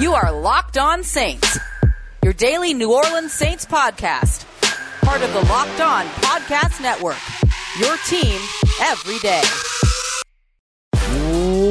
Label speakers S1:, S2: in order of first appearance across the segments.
S1: You are Locked On Saints, your daily New Orleans Saints podcast, part of the Locked On Podcast Network. Your team every day.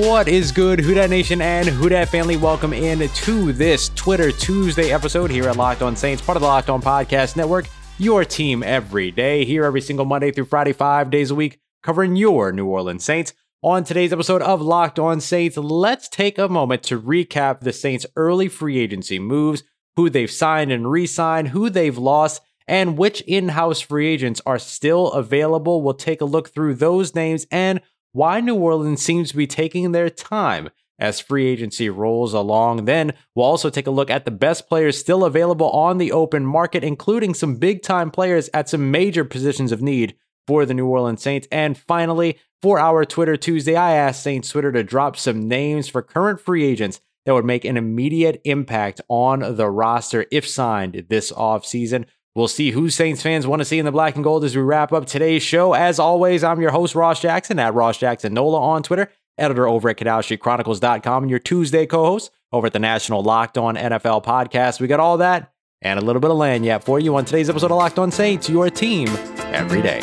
S2: What is good, Who Dat Nation and Who Dat family? Welcome in to this Twitter Tuesday episode here at Locked On Saints, part of the Locked On Podcast Network. Your team every day, here every single Monday through Friday, five days a week, covering your New Orleans Saints. On today's episode of Locked On Saints, let's take a moment to recap the Saints' early free agency moves, who they've signed and re signed, who they've lost, and which in house free agents are still available. We'll take a look through those names and why New Orleans seems to be taking their time as free agency rolls along. Then we'll also take a look at the best players still available on the open market, including some big time players at some major positions of need for the New Orleans Saints. And finally, for our Twitter Tuesday, I asked Saints Twitter to drop some names for current free agents that would make an immediate impact on the roster if signed this offseason. We'll see who Saints fans want to see in the black and gold as we wrap up today's show. As always, I'm your host, Ross Jackson, at Ross Jackson Nola on Twitter, editor over at CanalStreetChronicles.com, and your Tuesday co host over at the National Locked On NFL podcast. We got all that and a little bit of lagniappe for you on today's episode of Locked On Saints, your team every day.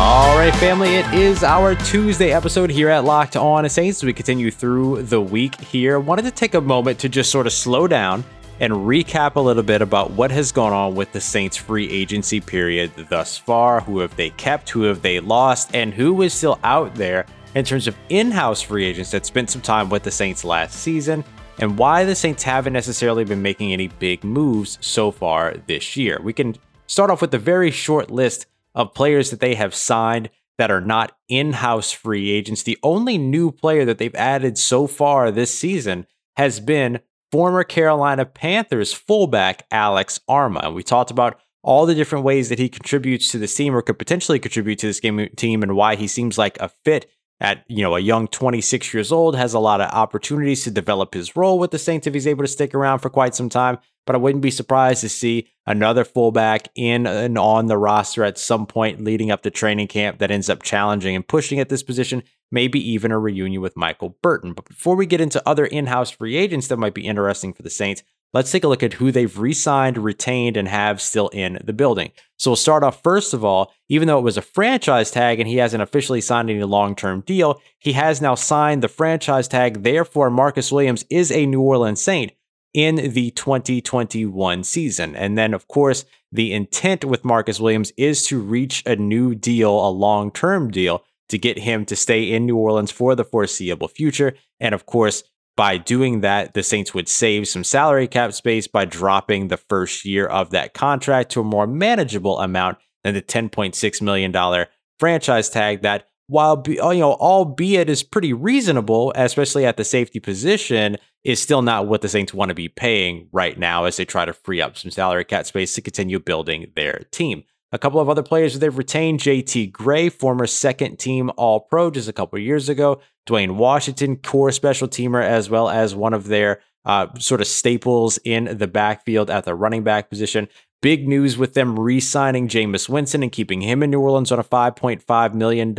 S2: All right, family, it is our Tuesday episode here at Locked On Saints. As we continue through the week here, wanted to take a moment to just sort of slow down and recap a little bit about what has gone on with the Saints free agency period thus far. Who have they kept? Who have they lost? And who is still out there in terms of in house free agents that spent some time with the Saints last season? And why the Saints haven't necessarily been making any big moves so far this year. We can start off with a very short list of players that they have signed that are not in house free agents. The only new player that they've added so far this season has been former Carolina Panthers fullback Alex Armah. We talked about all the different ways that he contributes to this team or could potentially contribute to this game team and why he seems like a fit at you know a young 26 years old has a lot of opportunities to develop his role with the Saints if he's able to stick around for quite some time but I wouldn't be surprised to see another fullback in and on the roster at some point leading up to training camp that ends up challenging and pushing at this position, maybe even a reunion with Michael Burton. But before we get into other in-house free agents that might be interesting for the Saints, let's take a look at who they've re-signed, retained, and have still in the building. So we'll start off first of all, even though it was a franchise tag and he hasn't officially signed any long-term deal, he has now signed the franchise tag. Therefore, Marcus Williams is a New Orleans Saint in the 2021 season. And then, of course, the intent with Marcus Williams is to reach a new deal, a long term deal, to get him to stay in New Orleans for the foreseeable future. And of course, by doing that, the Saints would save some salary cap space by dropping the first year of that contract to a more manageable amount than the $10.6 million franchise tag that while be, you know, albeit is pretty reasonable, especially at the safety position, is still not what the Saints want to be paying right now as they try to free up some salary cap space to continue building their team. A couple of other players they've retained JT Gray, former second team All Pro just a couple of years ago, Dwayne Washington, core special teamer, as well as one of their uh, sort of staples in the backfield at the running back position. Big news with them re signing Jameis Winston and keeping him in New Orleans on a $5.5 million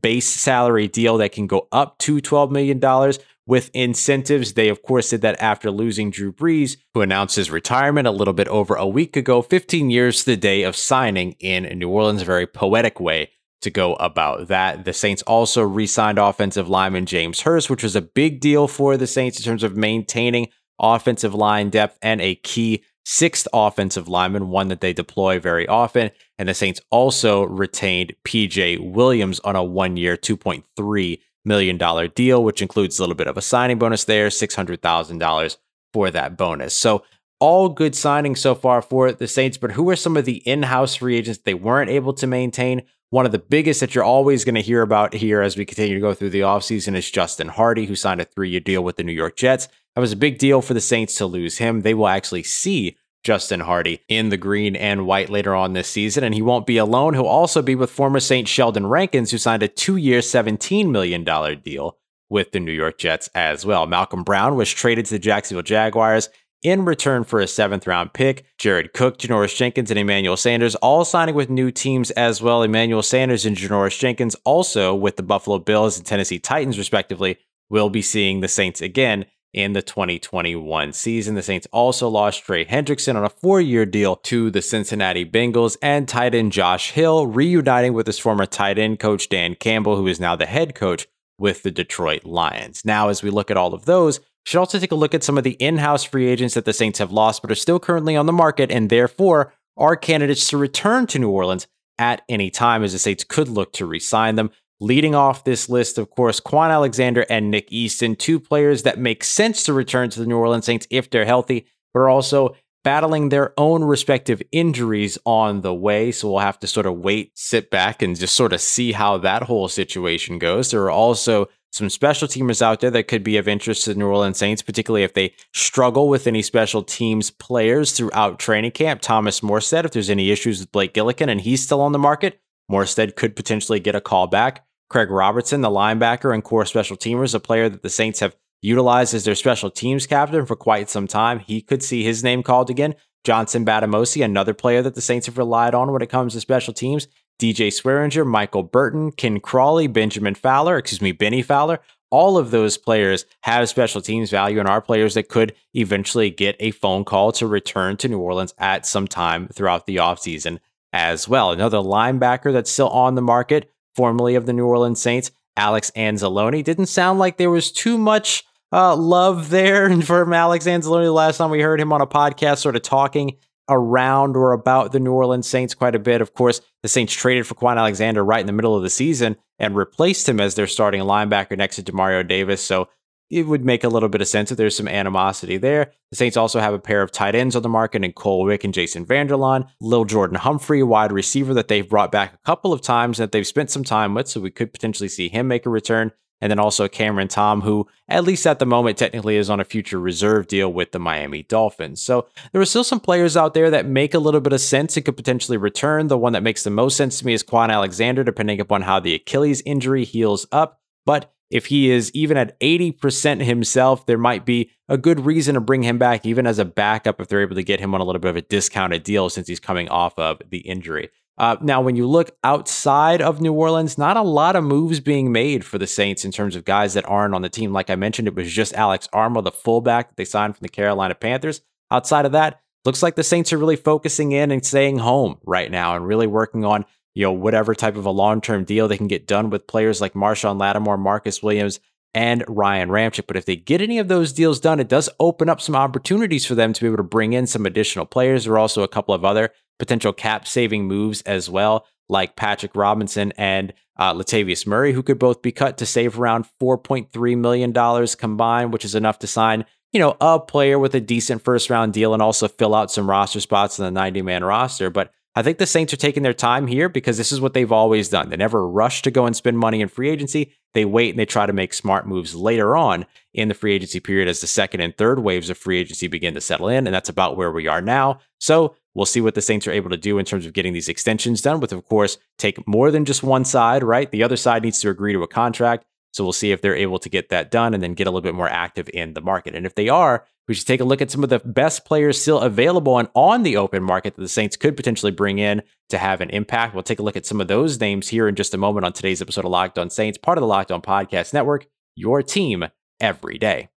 S2: base salary deal that can go up to $12 million with incentives. They, of course, did that after losing Drew Brees, who announced his retirement a little bit over a week ago, 15 years to the day of signing in New Orleans, very poetic way to go about that. The Saints also re signed offensive lineman James Hurst, which was a big deal for the Saints in terms of maintaining offensive line depth and a key sixth offensive lineman, one that they deploy very often. And the Saints also retained PJ Williams on a one year, $2.3 million deal, which includes a little bit of a signing bonus there, $600,000 for that bonus. So, all good signings so far for the Saints, but who are some of the in house free agents they weren't able to maintain? One of the biggest that you're always going to hear about here as we continue to go through the offseason is Justin Hardee, who signed a three year deal with the New York Jets. That was a big deal for the Saints to lose him. They will actually see Justin Hardee in the green and white later on this season. And he won't be alone. He'll also be with former Saint Sheldon Rankins, who signed a two year, $17 million deal with the New York Jets as well. Malcolm Brown was traded to the Jacksonville Jaguars in return for a seventh round pick. Jared Cook, Janoris Jenkins, and Emmanuel Sanders all signing with new teams as well. Emmanuel Sanders and Janoris Jenkins also with the Buffalo Bills and Tennessee Titans, respectively, will be seeing the Saints again in the 2021 season. The Saints also lost Trey Hendrickson on a four year deal to the Cincinnati Bengals and tight end Josh Hill, reuniting with his former tight end coach Dan Campbell, who is now the head coach with the Detroit Lions. Now, as we look at all of those, should also take a look at some of the in house free agents that the Saints have lost, but are still currently on the market and therefore are candidates to return to New Orleans at any time, as the Saints could look to re sign them. Leading off this list, of course, Kwon Alexander and Nick Easton, two players that make sense to return to the New Orleans Saints if they're healthy, but are also battling their own respective injuries on the way. So we'll have to sort of wait, sit back, and just sort of see how that whole situation goes. There are also some special teamers out there that could be of interest to the New Orleans Saints, particularly if they struggle with any special teams players throughout training camp. Thomas Morstead, if there's any issues with Blake Gillikin and he's still on the market, Morstead could potentially get a call back. Craig Robertson, the linebacker and core special teamers, a player that the Saints have utilized as their special teams captain for quite some time. He could see his name called again. Johnson Bademosi, another player that the Saints have relied on when it comes to special teams. DJ Swearinger, Michael Burton, Ken Crawley, Benjamin Fowler, excuse me, Benny Fowler. All of those players have special teams value and are players that could eventually get a phone call to return to New Orleans at some time throughout the offseason as well. Another linebacker that's still on the market formerly of the New Orleans Saints, Alex Anzalone. Didn't sound like there was too much uh, love there for Alex Anzalone the last time we heard him on a podcast, sort of talking around or about the New Orleans Saints quite a bit. Of course, the Saints traded for Kwon Alexander right in the middle of the season and replaced him as their starting linebacker next to Demario Davis. So it would make a little bit of sense if there's some animosity there. The Saints also have a pair of tight ends on the market in Cole Wick and Jason Vanderlaan. Lil Jordan Humphrey, wide receiver that they've brought back a couple of times that they've spent some time with, so we could potentially see him make a return. And then also Cameron Tom, who, at least at the moment, technically is on a future reserve deal with the Miami Dolphins. So there are still some players out there that make a little bit of sense and could potentially return. The one that makes the most sense to me is Kwon Alexander, depending upon how the Achilles injury heals up. But if he is even at 80% himself, there might be a good reason to bring him back, even as a backup, if they're able to get him on a little bit of a discounted deal since he's coming off of the injury. Uh, now, when you look outside of New Orleans, not a lot of moves being made for the Saints in terms of guys that aren't on the team. Like I mentioned, it was just Alex Armah, the fullback that they signed from the Carolina Panthers. Outside of that, looks like the Saints are really focusing in and staying home right now and really working on you know, whatever type of a long term deal they can get done with players like Marshon Lattimore, Marcus Williams, and Ryan Ramczyk. But if they get any of those deals done, it does open up some opportunities for them to be able to bring in some additional players. There are also a couple of other potential cap saving moves as well, like Patrick Robinson and uh, Latavius Murray, who could both be cut to save around $4.3 million combined, which is enough to sign, you know, a player with a decent first round deal and also fill out some roster spots in the 90 man roster. But I think the Saints are taking their time here because this is what they've always done. They never rush to go and spend money in free agency. They wait and they try to make smart moves later on in the free agency period as the second and third waves of free agency begin to settle in. And that's about where we are now. So we'll see what the Saints are able to do in terms of getting these extensions done, with, of course, take more than just one side, right? The other side needs to agree to a contract. So we'll see if they're able to get that done and then get a little bit more active in the market. And if they are, we should take a look at some of the best players still available and on the open market that the Saints could potentially bring in to have an impact. We'll take a look at some of those names here in just a moment on today's episode of Locked On Saints, part of the Locked On Podcast Network, your team every day.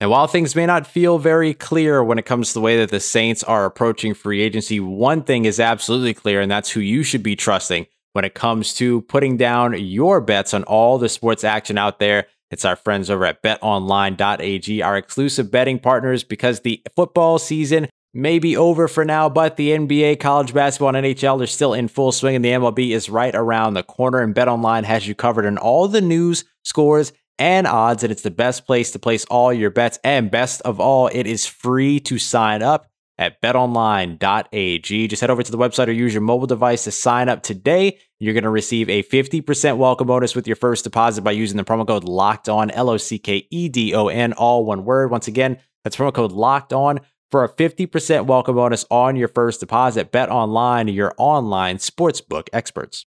S2: And while things may not feel very clear when it comes to the way that the Saints are approaching free agency, one thing is absolutely clear, and that's who you should be trusting when it comes to putting down your bets on all the sports action out there it's our friends over at betonline.ag, our exclusive betting partners, because the football season may be over for now, but the NBA, college basketball, and NHL are still in full swing, and the MLB is right around the corner. And BetOnline has you covered in all the news, scores, and odds, and it's the best place to place all your bets. And best of all, it is free to sign up at betonline.ag. Just head over to the website or use your mobile device to sign up today. You're going to receive a 50% welcome bonus with your first deposit by using the promo code locked on, L O C K E D O N, all one word. Once again, that's promo code locked on for a 50% welcome bonus on your first deposit. Bet online, your online sportsbook experts.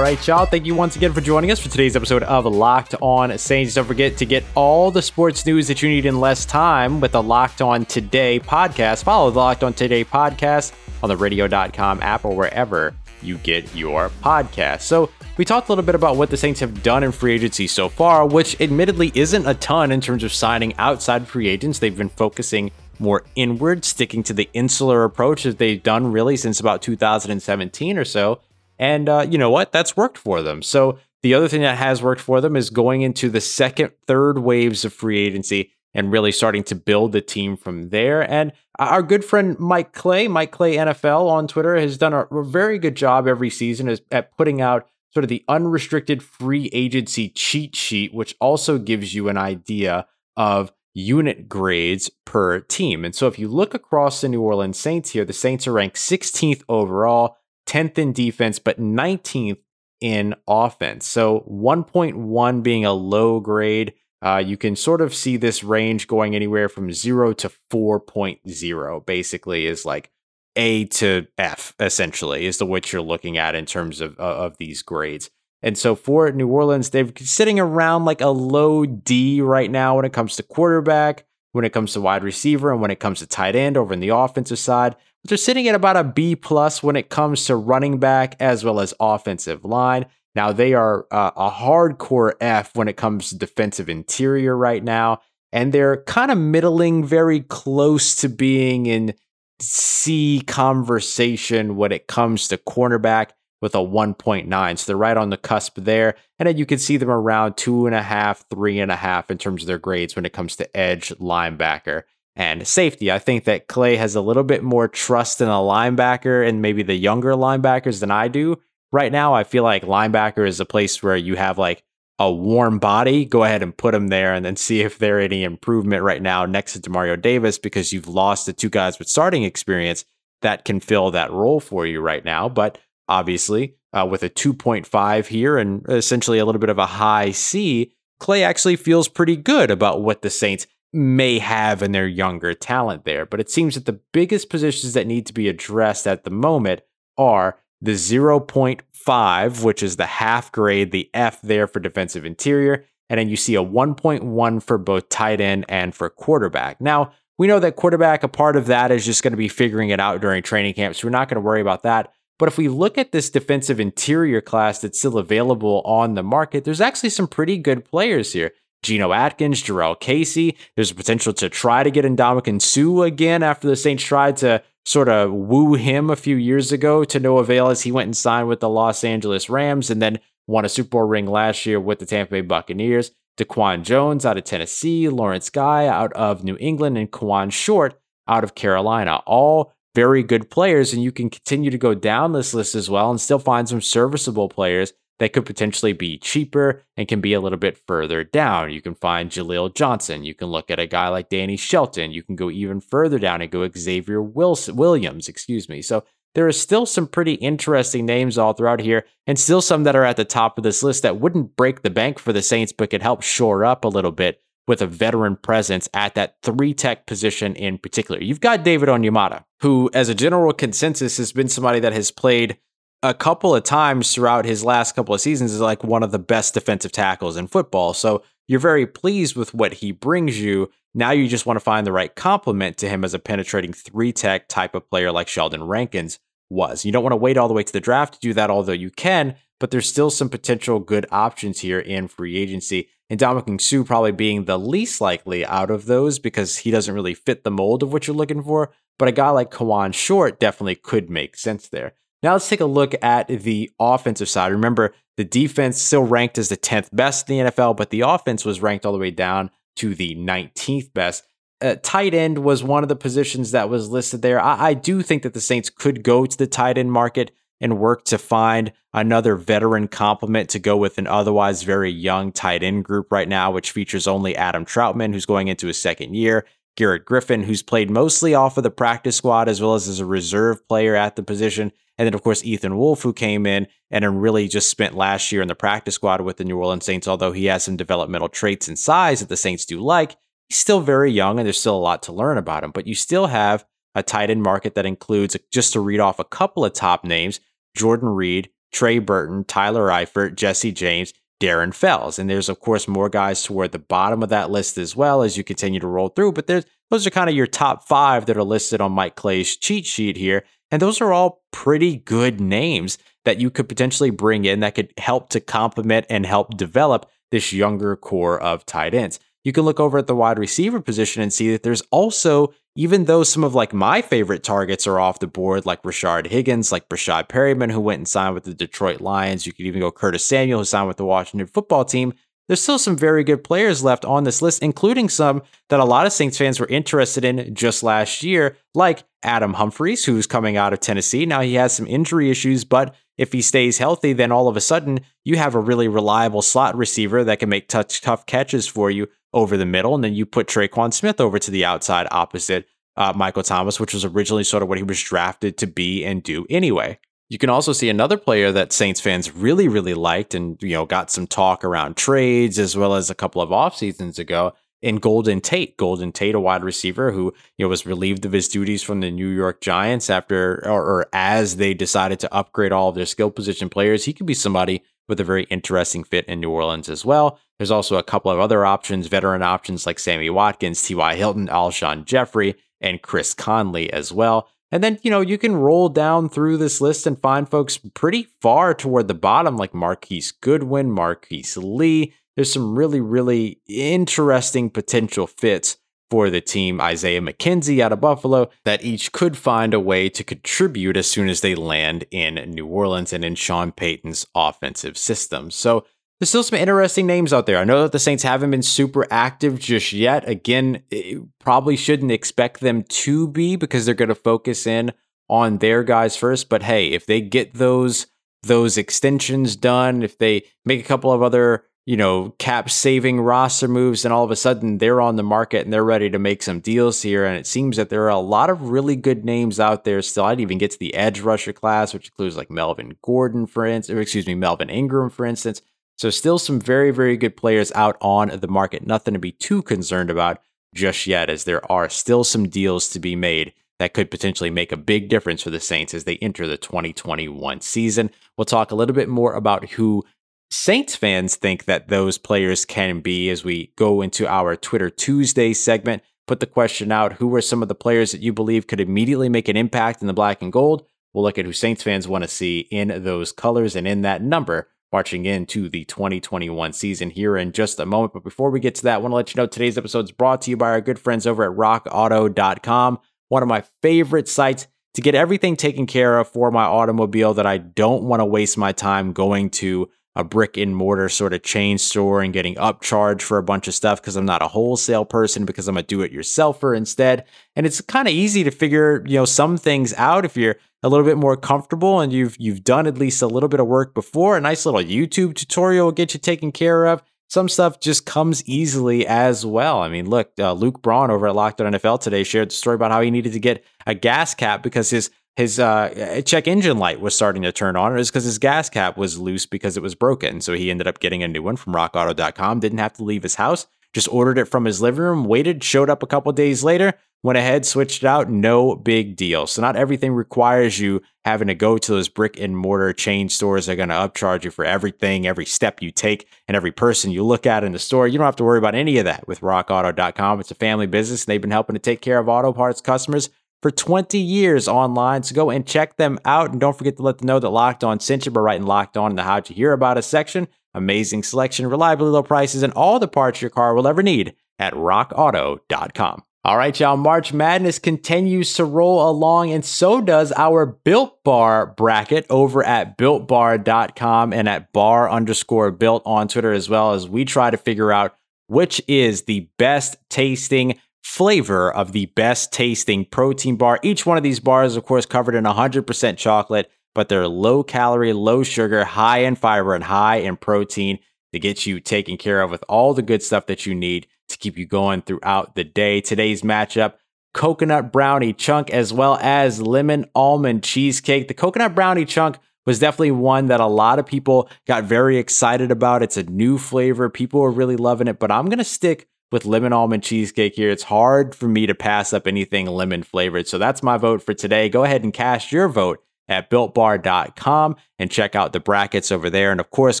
S2: Right, y'all. Thank you once again for joining us for today's episode of Locked On Saints. Don't forget to get all the sports news that you need in less time with the Locked On Today podcast. Follow the Locked On Today podcast on the radio.com app or wherever you get your podcast. So, we talked a little bit about what the Saints have done in free agency so far, which admittedly isn't a ton in terms of signing outside free agents. They've been focusing more inward, sticking to the insular approach that they've done really since about 2017 or so. And uh, you know what? That's worked for them. So the other thing that has worked for them is going into the second, third waves of free agency and really starting to build the team from there. And our good friend Mike Clay, Mike Clay NFL on Twitter, has done a, very good job every season at putting out sort of the unrestricted free agency cheat sheet, which also gives you an idea of unit grades per team. And so if you look across the New Orleans Saints here, the Saints are ranked 16th overall, 10th in defense, but 19th in offense. So 1.1 being a low grade. Uh, you can sort of see this range going anywhere from 0 to 4.0, basically, is like A to F, essentially, is the what you're looking at in terms of, uh, of these grades. And so for New Orleans, they're sitting around like a low D right now when it comes to quarterback, when it comes to wide receiver, and when it comes to tight end over in the offensive side. But they're sitting at about a B plus when it comes to running back as well as offensive line. Now they are uh, a hardcore F when it comes to defensive interior right now, and they're kind of middling, very close to being in C conversation when it comes to cornerback with a 1.9. So they're right on the cusp there. And then you can see them around two and a half, three and a half in terms of their grades when it comes to edge, linebacker, and safety. I think that Clay has a little bit more trust in a linebacker and maybe the younger linebackers than I do. Right now, I feel like linebacker is a place where you have like a warm body. Go ahead and put them there and then see if there any improvement right now next to Demario Davis because you've lost the two guys with starting experience that can fill that role for you right now. But obviously, uh, with a 2.5 here and essentially a little bit of a high C, Clay actually feels pretty good about what the Saints may have in their younger talent there. But it seems that the biggest positions that need to be addressed at the moment are the 0.5, which is the half grade, the F there for defensive interior. And then you see a 1.1 for both tight end and for quarterback. Now, we know that quarterback, a part of that is just going to be figuring it out during training camp. So we're not going to worry about that. But if we look at this defensive interior class that's still available on the market, there's actually some pretty good players here. Geno Atkins, Jurrell Casey. There's a potential to try to get Ndamukong Suh again after the Saints tried to sort of woo him a few years ago to no avail as he went and signed with the Los Angeles Rams and then won a Super Bowl ring last year with the Tampa Bay Buccaneers. DaQuan Jones out of Tennessee, Lawrence Guy out of New England, and Kawann Short out of Carolina. All very good players, and you can continue to go down this list as well and still find some serviceable players that could potentially be cheaper and can be a little bit further down. You can find Jaleel Johnson. You can look at a guy like Danny Shelton. You can go even further down and go Xavier Wilson, Williams, excuse me. So there are still some pretty interesting names all throughout here, and still some that are at the top of this list that wouldn't break the bank for the Saints, but could help shore up a little bit with a veteran presence at that three tech position in particular. You've got David Onyemata, who, as a general consensus, has been somebody that has played a couple of times throughout his last couple of seasons as like one of the best defensive tackles in football. So you're very pleased with what he brings you. Now you just want to find the right complement to him as a penetrating three tech type of player like Sheldon Rankins was. You don't want to wait all the way to the draft to do that, although you can, but there's still some potential good options here in free agency. And Ndamukong Suh probably being the least likely out of those because he doesn't really fit the mold of what you're looking for. But a guy like Kawann Short definitely could make sense there. Now let's take a look at the offensive side. Remember, the defense still ranked as the 10th best in the NFL, but the offense was ranked all the way down to the 19th best. Uh, tight end was one of the positions that was listed there. I, I do think that the Saints could go to the tight end market and work to find another veteran complement to go with an otherwise very young tight end group right now, which features only Adam Trautman, who's going into his second year, Garrett Griffin, who's played mostly off of the practice squad as well as as a reserve player at the position. And then, of course, Ethan Wolf, who came in and really just spent last year in the practice squad with the New Orleans Saints, although he has some developmental traits and size that the Saints do like. He's still very young and there's still a lot to learn about him, but you still have a tight end market that includes, just to read off a couple of top names, Jordan Reed, Trey Burton, Tyler Eifert, Jesse James, Darren Fells. And there's, of course, more guys toward the bottom of that list as well as you continue to roll through. But there's those are kind of your top five that are listed on Mike Clay's cheat sheet here. And those are all pretty good names that you could potentially bring in that could help to complement and help develop this younger core of tight ends. You can look over at the wide receiver position and see that there's also, even though some of like my favorite targets are off the board, like Rashard Higgins, like Breshad Perriman, who went and signed with the Detroit Lions. You could even go Curtis Samuel, who signed with the Washington football team. There's still some very good players left on this list, including some that a lot of Saints fans were interested in just last year, like Adam Humphries, who's coming out of Tennessee. Now he has some injury issues, but if he stays healthy, then all of a sudden you have a really reliable slot receiver that can make touch, tough catches for you over the middle. And then you put Tre'Quan Smith over to the outside opposite uh, Michael Thomas, which was originally sort of what he was drafted to be and do anyway. You can also see another player that Saints fans really, really liked and, you know, got some talk around trades as well as a couple of off seasons ago in Golden Tate. Golden Tate, a wide receiver who, you know, was relieved of his duties from the New York Giants after or, or as they decided to upgrade all of their skill position players. He could be somebody with a very interesting fit in New Orleans as well. There's also a couple of other options, veteran options like Sammy Watkins, T.Y. Hilton, Alshon Jeffery, and Chris Conley as well. And then, you know, you can roll down through this list and find folks pretty far toward the bottom, like Marquise Goodwin, Marquise Lee. There's some really, really interesting potential fits for the team, Isaiah McKenzie out of Buffalo, that each could find a way to contribute as soon as they land in New Orleans and in Sean Payton's offensive system. So there's still some interesting names out there. I know that the Saints haven't been super active just yet. Again, eh, probably shouldn't expect them to be because they're going to focus in on their guys first. But hey, if they get those those extensions done, if they make a couple of other you know cap saving roster moves, and all of a sudden they're on the market and they're ready to make some deals here. And it seems that there are a lot of really good names out there still. I'd even get to the edge rusher class, which includes like Melvin Gordon, for instance, or excuse me, Melvin Ingram, for instance. So, still some very, very good players out on the market. Nothing to be too concerned about just yet, as there are still some deals to be made that could potentially make a big difference for the Saints as they enter the 2021 season. We'll talk a little bit more about who Saints fans think that those players can be as we go into our Twitter Tuesday segment. Put the question out who are some of the players that you believe could immediately make an impact in the black and gold? We'll look at who Saints fans want to see in those colors and in that number marching into the 2021 season here in just a moment. But before we get to that, I want to let you know today's episode is brought to you by our good friends over at rockauto.com, one of my favorite sites to get everything taken care of for my automobile that I don't want to waste my time going to a brick and mortar sort of chain store and getting upcharged for a bunch of stuff because I'm not a wholesale person because I'm a do it yourselfer instead. And it's kind of easy to figure, you know, some things out if you're a little bit more comfortable and you've you've done at least a little bit of work before. A nice little YouTube tutorial will get you taken care of. Some stuff just comes easily as well. I mean, look, uh, Luke Braun over at Locked On NFL today shared the story about how he needed to get a gas cap because his his uh, check engine light was starting to turn on. It was because his gas cap was loose because it was broken. So he ended up getting a new one from rockauto.com. Didn't have to leave his house. Just ordered it from his living room, waited, showed up a couple days later, went ahead, switched it out. No big deal. So not everything requires you having to go to those brick and mortar chain stores that are going to upcharge you for everything, every step you take, and every person you look at in the store. You don't have to worry about any of that with rockauto.com. It's a family business and they've been helping to take care of auto parts customers for 20 years online. So go and check them out. And don't forget to let them know that Locked On sent you by writing Locked On in the How'd You Hear About Us section. Amazing selection, reliably low prices, and all the parts your car will ever need at rockauto.com. All right, y'all. March Madness continues to roll along, and so does our Built Bar bracket over at builtbar.com and at bar underscore built on Twitter, as well as we try to figure out which is the best tasting flavor of the best tasting protein bar. Each one of these bars, of course, covered in 100% chocolate, but they're low calorie, low sugar, high in fiber, and high in protein to get you taken care of with all the good stuff that you need to keep you going throughout the day. Today's matchup coconut brownie chunk as well as lemon almond cheesecake. The coconut brownie chunk was definitely one that a lot of people got very excited about. It's a new flavor. People are really loving it, but I'm going to stick with lemon almond cheesecake here. It's hard for me to pass up anything lemon flavored. So that's my vote for today. Go ahead and cast your vote at builtbar.com and check out the brackets over there. And of course,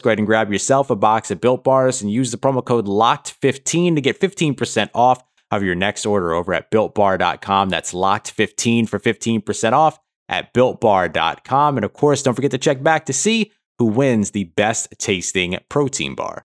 S2: go ahead and grab yourself a box of built bars and use the promo code LOCKED15 to get 15% off of your next order over at builtbar.com. That's locked15 for 15% off at builtbar.com. And of course, don't forget to check back to see who wins the best tasting protein bar.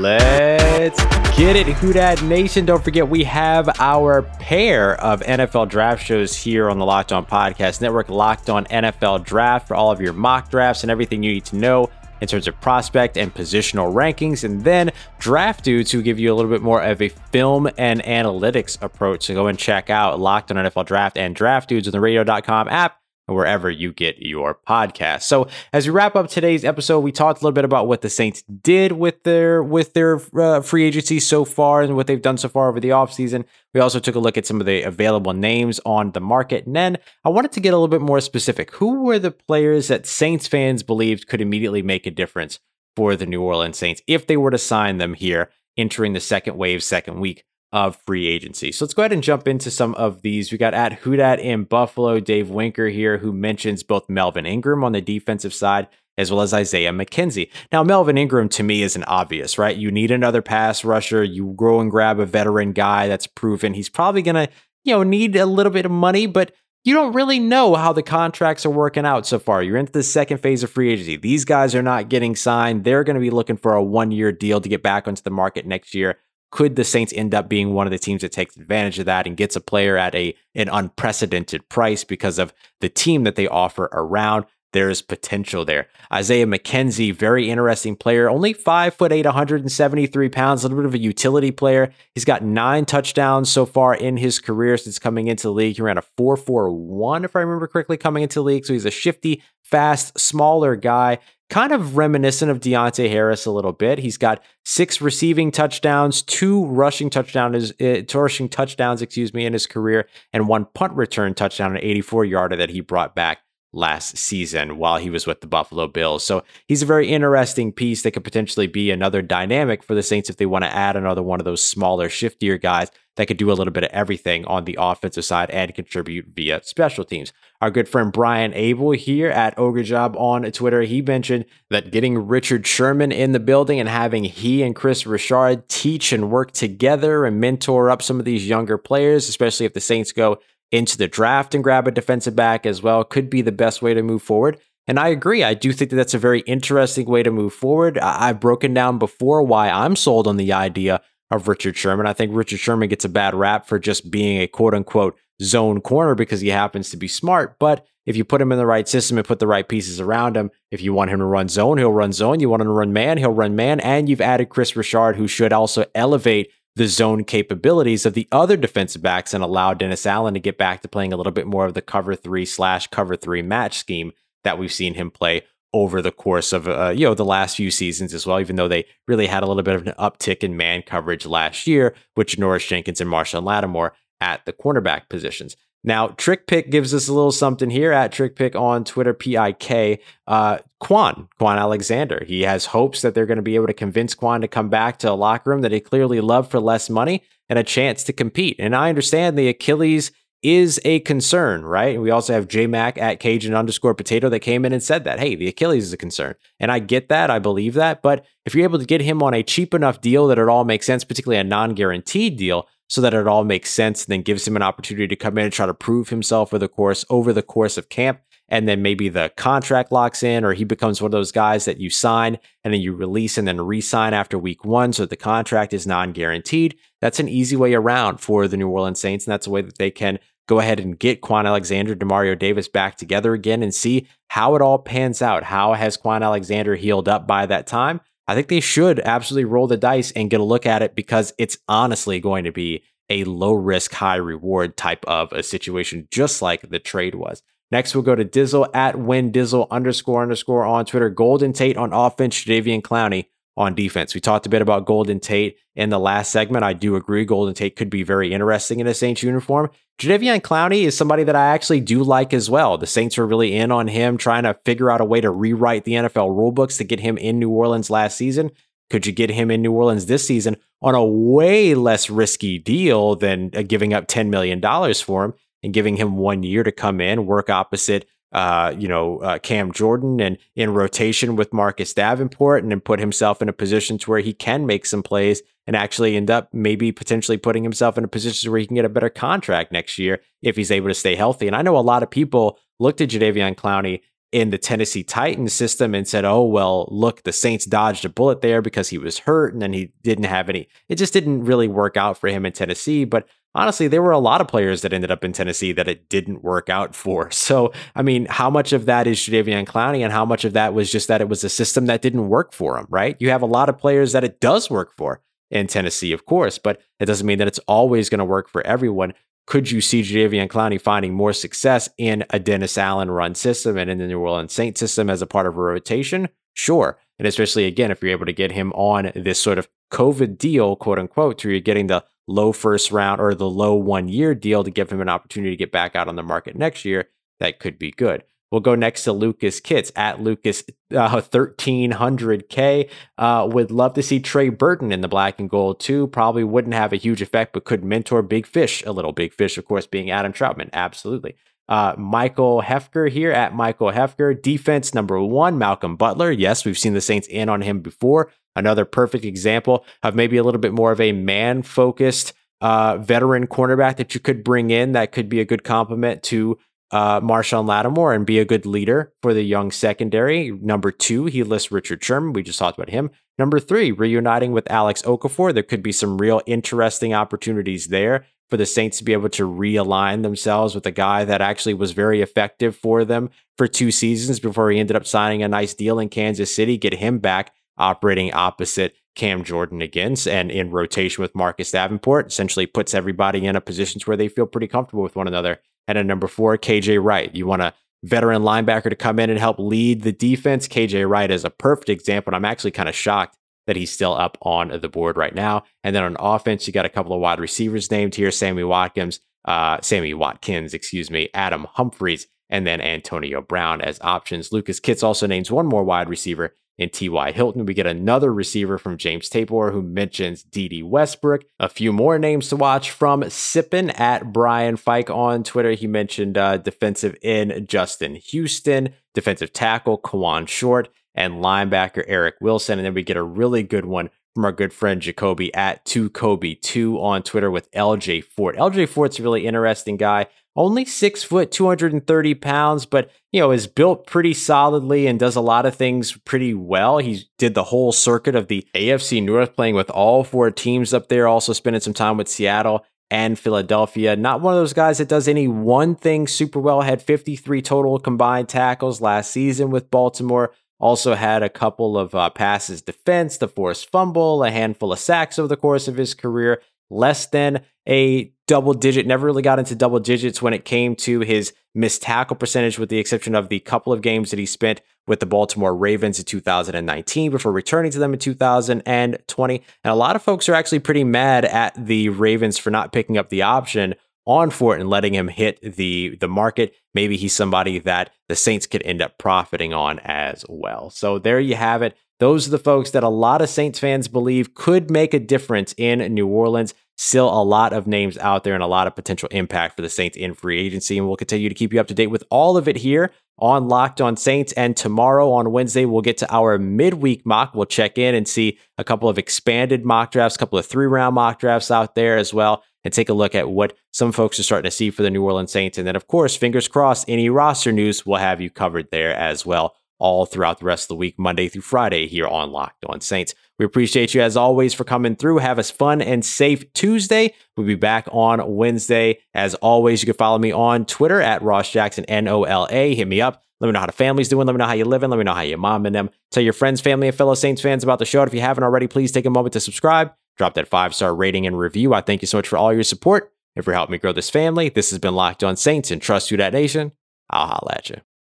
S2: Let's get it, Who Dat Nation. Don't forget, we have our pair of NFL draft shows here on the Locked On Podcast Network. Locked On NFL Draft for all of your mock drafts and everything you need to know in terms of prospect and positional rankings. And then Draft Dudes, who give you a little bit more of a film and analytics approach. So go and check out Locked On NFL Draft and Draft Dudes on the radio.com app wherever you get your podcast. So as we wrap up today's episode, we talked a little bit about what the Saints did with their with their uh, free agency so far and what they've done so far over the offseason. We also took a look at some of the available names on the market. And then I wanted to get a little bit more specific. Who were the players that Saints fans believed could immediately make a difference for the New Orleans Saints if they were to sign them here entering the second wave, second week of free agency. So let's go ahead and jump into some of these. We got at Houdat in Buffalo, Dave Winker here, who mentions both Melvin Ingram on the defensive side as well as Isaiah McKenzie. Now, Melvin Ingram to me is an obvious, right? You need another pass rusher. You go and grab a veteran guy that's proven. He's probably going to, you know, need a little bit of money, but you don't really know how the contracts are working out so far. You're into the second phase of free agency. These guys are not getting signed. They're going to be looking for a one year deal to get back onto the market next year. Could the Saints end up being one of the teams that takes advantage of that and gets a player at a an unprecedented price because of the team that they offer around? There's potential there. Isaiah McKenzie, very interesting player, only five foot eight, 173 pounds, a little bit of a utility player. He's got nine touchdowns so far in his career since coming into the league. He ran a 4.41, if I remember correctly, coming into the league. So he's a shifty, fast, smaller guy kind of reminiscent of Deonte Harris a little bit. He's got six receiving touchdowns, two rushing touchdowns, uh, rushing touchdowns, excuse me, in his career, and one punt return touchdown, an 84 yarder that he brought back last season while he was with the Buffalo Bills. So he's a very interesting piece that could potentially be another dynamic for the Saints if they want to add another one of those smaller, shiftier guys that could do a little bit of everything on the offensive side and contribute via special teams. Our good friend Brian Abel here at Ogre Job on Twitter, he mentioned that getting Richard Sherman in the building and having he and Kris Richard teach and work together and mentor up some of these younger players, especially if the Saints go into the draft and grab a defensive back as well, could be the best way to move forward. And I agree. I do think that that's a very interesting way to move forward. I've broken down before why I'm sold on the idea of Richard Sherman. I think Richard Sherman gets a bad rap for just being a quote unquote zone corner because he happens to be smart. But if you put him in the right system and put the right pieces around him, if you want him to run zone, he'll run zone. You want him to run man, he'll run man. And you've added Kris Richard, who should also elevate the zone capabilities of the other defensive backs and allow Dennis Allen to get back to playing a little bit more of the cover three slash cover three match scheme that we've seen him play over the course of uh, you know the last few seasons as well. Even though they really had a little bit of an uptick in man coverage last year, which Janoris Jenkins and Marshon Lattimore at the cornerback positions. Now, Trick Pick gives us a little something here at Trick Pick on Twitter, P I K. Uh, Kwon, Kwon Alexander. He has hopes that they're going to be able to convince Kwon to come back to a locker room that he clearly loved for less money and a chance to compete. And I understand the Achilles is a concern, right? We also have J Mac at Cajun underscore potato that came in and said that, hey, the Achilles is a concern. And I get that. I believe that. But if you're able to get him on a cheap enough deal that it all makes sense, particularly a non guaranteed deal, so that it all makes sense, and then gives him an opportunity to come in and try to prove himself over the course over the course of camp. And then maybe the contract locks in, or he becomes one of those guys that you sign and then you release and then re-sign after week one, so the contract is non-guaranteed. That's an easy way around for the New Orleans Saints, and that's a way that they can go ahead and get Kwon Alexander, Demario Davis back together again and see how it all pans out. How has Kwon Alexander healed up by that time? I think they should absolutely roll the dice and get a look at it because it's honestly going to be a low risk, high reward type of a situation, just like the trade was. Next, we'll go to Dizzle at Win Dizzle underscore underscore on Twitter. Golden Tate on offense, Jadeveon Clowney. On defense. We talked a bit about Golden Tate in the last segment. I do agree Golden Tate could be very interesting in a Saints uniform. Jadeveon Clowney is somebody that I actually do like as well. The Saints were really in on him, trying to figure out a way to rewrite the NFL rulebooks to get him in New Orleans last season. Could you get him in New Orleans this season on a way less risky deal than uh, giving up $10 million for him and giving him one year to come in, work opposite uh, you know, uh, Cam Jordan and in rotation with Marcus Davenport and then put himself in a position to where he can make some plays and actually end up maybe potentially putting himself in a position where he can get a better contract next year if he's able to stay healthy. And I know a lot of people looked at Jadeveon Clowney in the Tennessee Titans system and said, oh, well, look, the Saints dodged a bullet there because he was hurt and then he didn't have any. It just didn't really work out for him in Tennessee. But honestly, there were a lot of players that ended up in Tennessee that it didn't work out for. So, I mean, how much of that is Jadeveon Clowney and how much of that was just that it was a system that didn't work for him, right? You have a lot of players that it does work for in Tennessee, of course, but it doesn't mean that it's always going to work for everyone. Could you see Jadeveon Clowney finding more success in a Dennis Allen run system and in the New Orleans Saints system as a part of a rotation? Sure. And especially again, if you're able to get him on this sort of COVID deal, quote unquote, where you're getting the low first round or the low one year deal to give him an opportunity to get back out on the market next year, that could be good. We'll go next to Lucas Kitts at Lucas uh, 1300K. Uh, would love to see Trey Burton in the black and gold too. Probably wouldn't have a huge effect, but could mentor Big Fish a little. Big Fish, of course, being Adam Trautman. Absolutely. Uh, Michael Hefker here at Michael Hefker. Defense number one, Malcolm Butler. Yes, we've seen the Saints in on him before. Another perfect example of maybe a little bit more of a man focused uh, veteran cornerback that you could bring in that could be a good complement to uh, Marshon Lattimore and be a good leader for the young secondary. Number two, he lists Richard Sherman. We just talked about him. Number three, reuniting with Alex Okafor. There could be some real interesting opportunities there for the Saints to be able to realign themselves with a guy that actually was very effective for them for two seasons before he ended up signing a nice deal in Kansas City. Get him back operating opposite Cam Jordan against and in rotation with Marcus Davenport, essentially puts everybody in a position where they feel pretty comfortable with one another. And at number four, KJ Wright. You want a veteran linebacker to come in and help lead the defense. KJ Wright is a perfect example. And I'm actually kind of shocked that he's still up on the board right now. And then on offense, you got a couple of wide receivers named here Sammy Watkins, uh, Sammy Watkins, excuse me, Adam Humphries, and then Antonio Brown as options. Lucas Kitts also names one more wide receiver in T.Y. Hilton. We get another receiver from James Tabor who mentions Dede Westbrook. A few more names to watch from Sippin at Brian Fike on Twitter. He mentioned uh, defensive end Justin Houston, defensive tackle Kawann Short, and linebacker Eric Wilson. And then we get a really good one from our good friend Jacoby at 2Kobe2 on Twitter with LJ Fort. LJ Fort's a really interesting guy only six foot, 230 pounds, but you know, is built pretty solidly and does a lot of things pretty well. He did the whole circuit of the AFC North, playing with all four teams up there, also spending some time with Seattle and Philadelphia. Not one of those guys that does any one thing super well. Had 53 total combined tackles last season with Baltimore. Also had a couple of uh, passes defense, the forced fumble, a handful of sacks over the course of his career. Less than a double digit, never really got into double digits when it came to his missed tackle percentage, with the exception of the couple of games that he spent with the Baltimore Ravens in 2019 before returning to them in 2020. And a lot of folks are actually pretty mad at the Ravens for not picking up the option on Fort and letting him hit the the market. Maybe he's somebody that the Saints could end up profiting on as well. So there you have it. Those are the folks that a lot of Saints fans believe could make a difference in New Orleans. Still a lot of names out there and a lot of potential impact for the Saints in free agency. And we'll continue to keep you up to date with all of it here on Locked on Saints. And tomorrow on Wednesday, we'll get to our midweek mock. We'll check in and see a couple of expanded mock drafts, a couple of three round mock drafts out there as well, and take a look at what some folks are starting to see for the New Orleans Saints. And then, of course, fingers crossed, any roster news will have you covered there as well all throughout the rest of the week, Monday through Friday, here on Locked On Saints. We appreciate you as always for coming through. Have a fun and safe Tuesday. We'll be back on Wednesday. As always, you can follow me on Twitter at Ross Jackson, N O L A. Hit me up. Let me know how the family's doing. Let me know how you're living. Let me know how your mom and them. Tell your friends, family, and fellow Saints fans about the show. If you haven't already, please take a moment to subscribe. Drop that five star rating and review. I thank you so much for all your support and for helping me grow this family. This has been Locked On Saints and Trust You That Nation. I'll holla at you.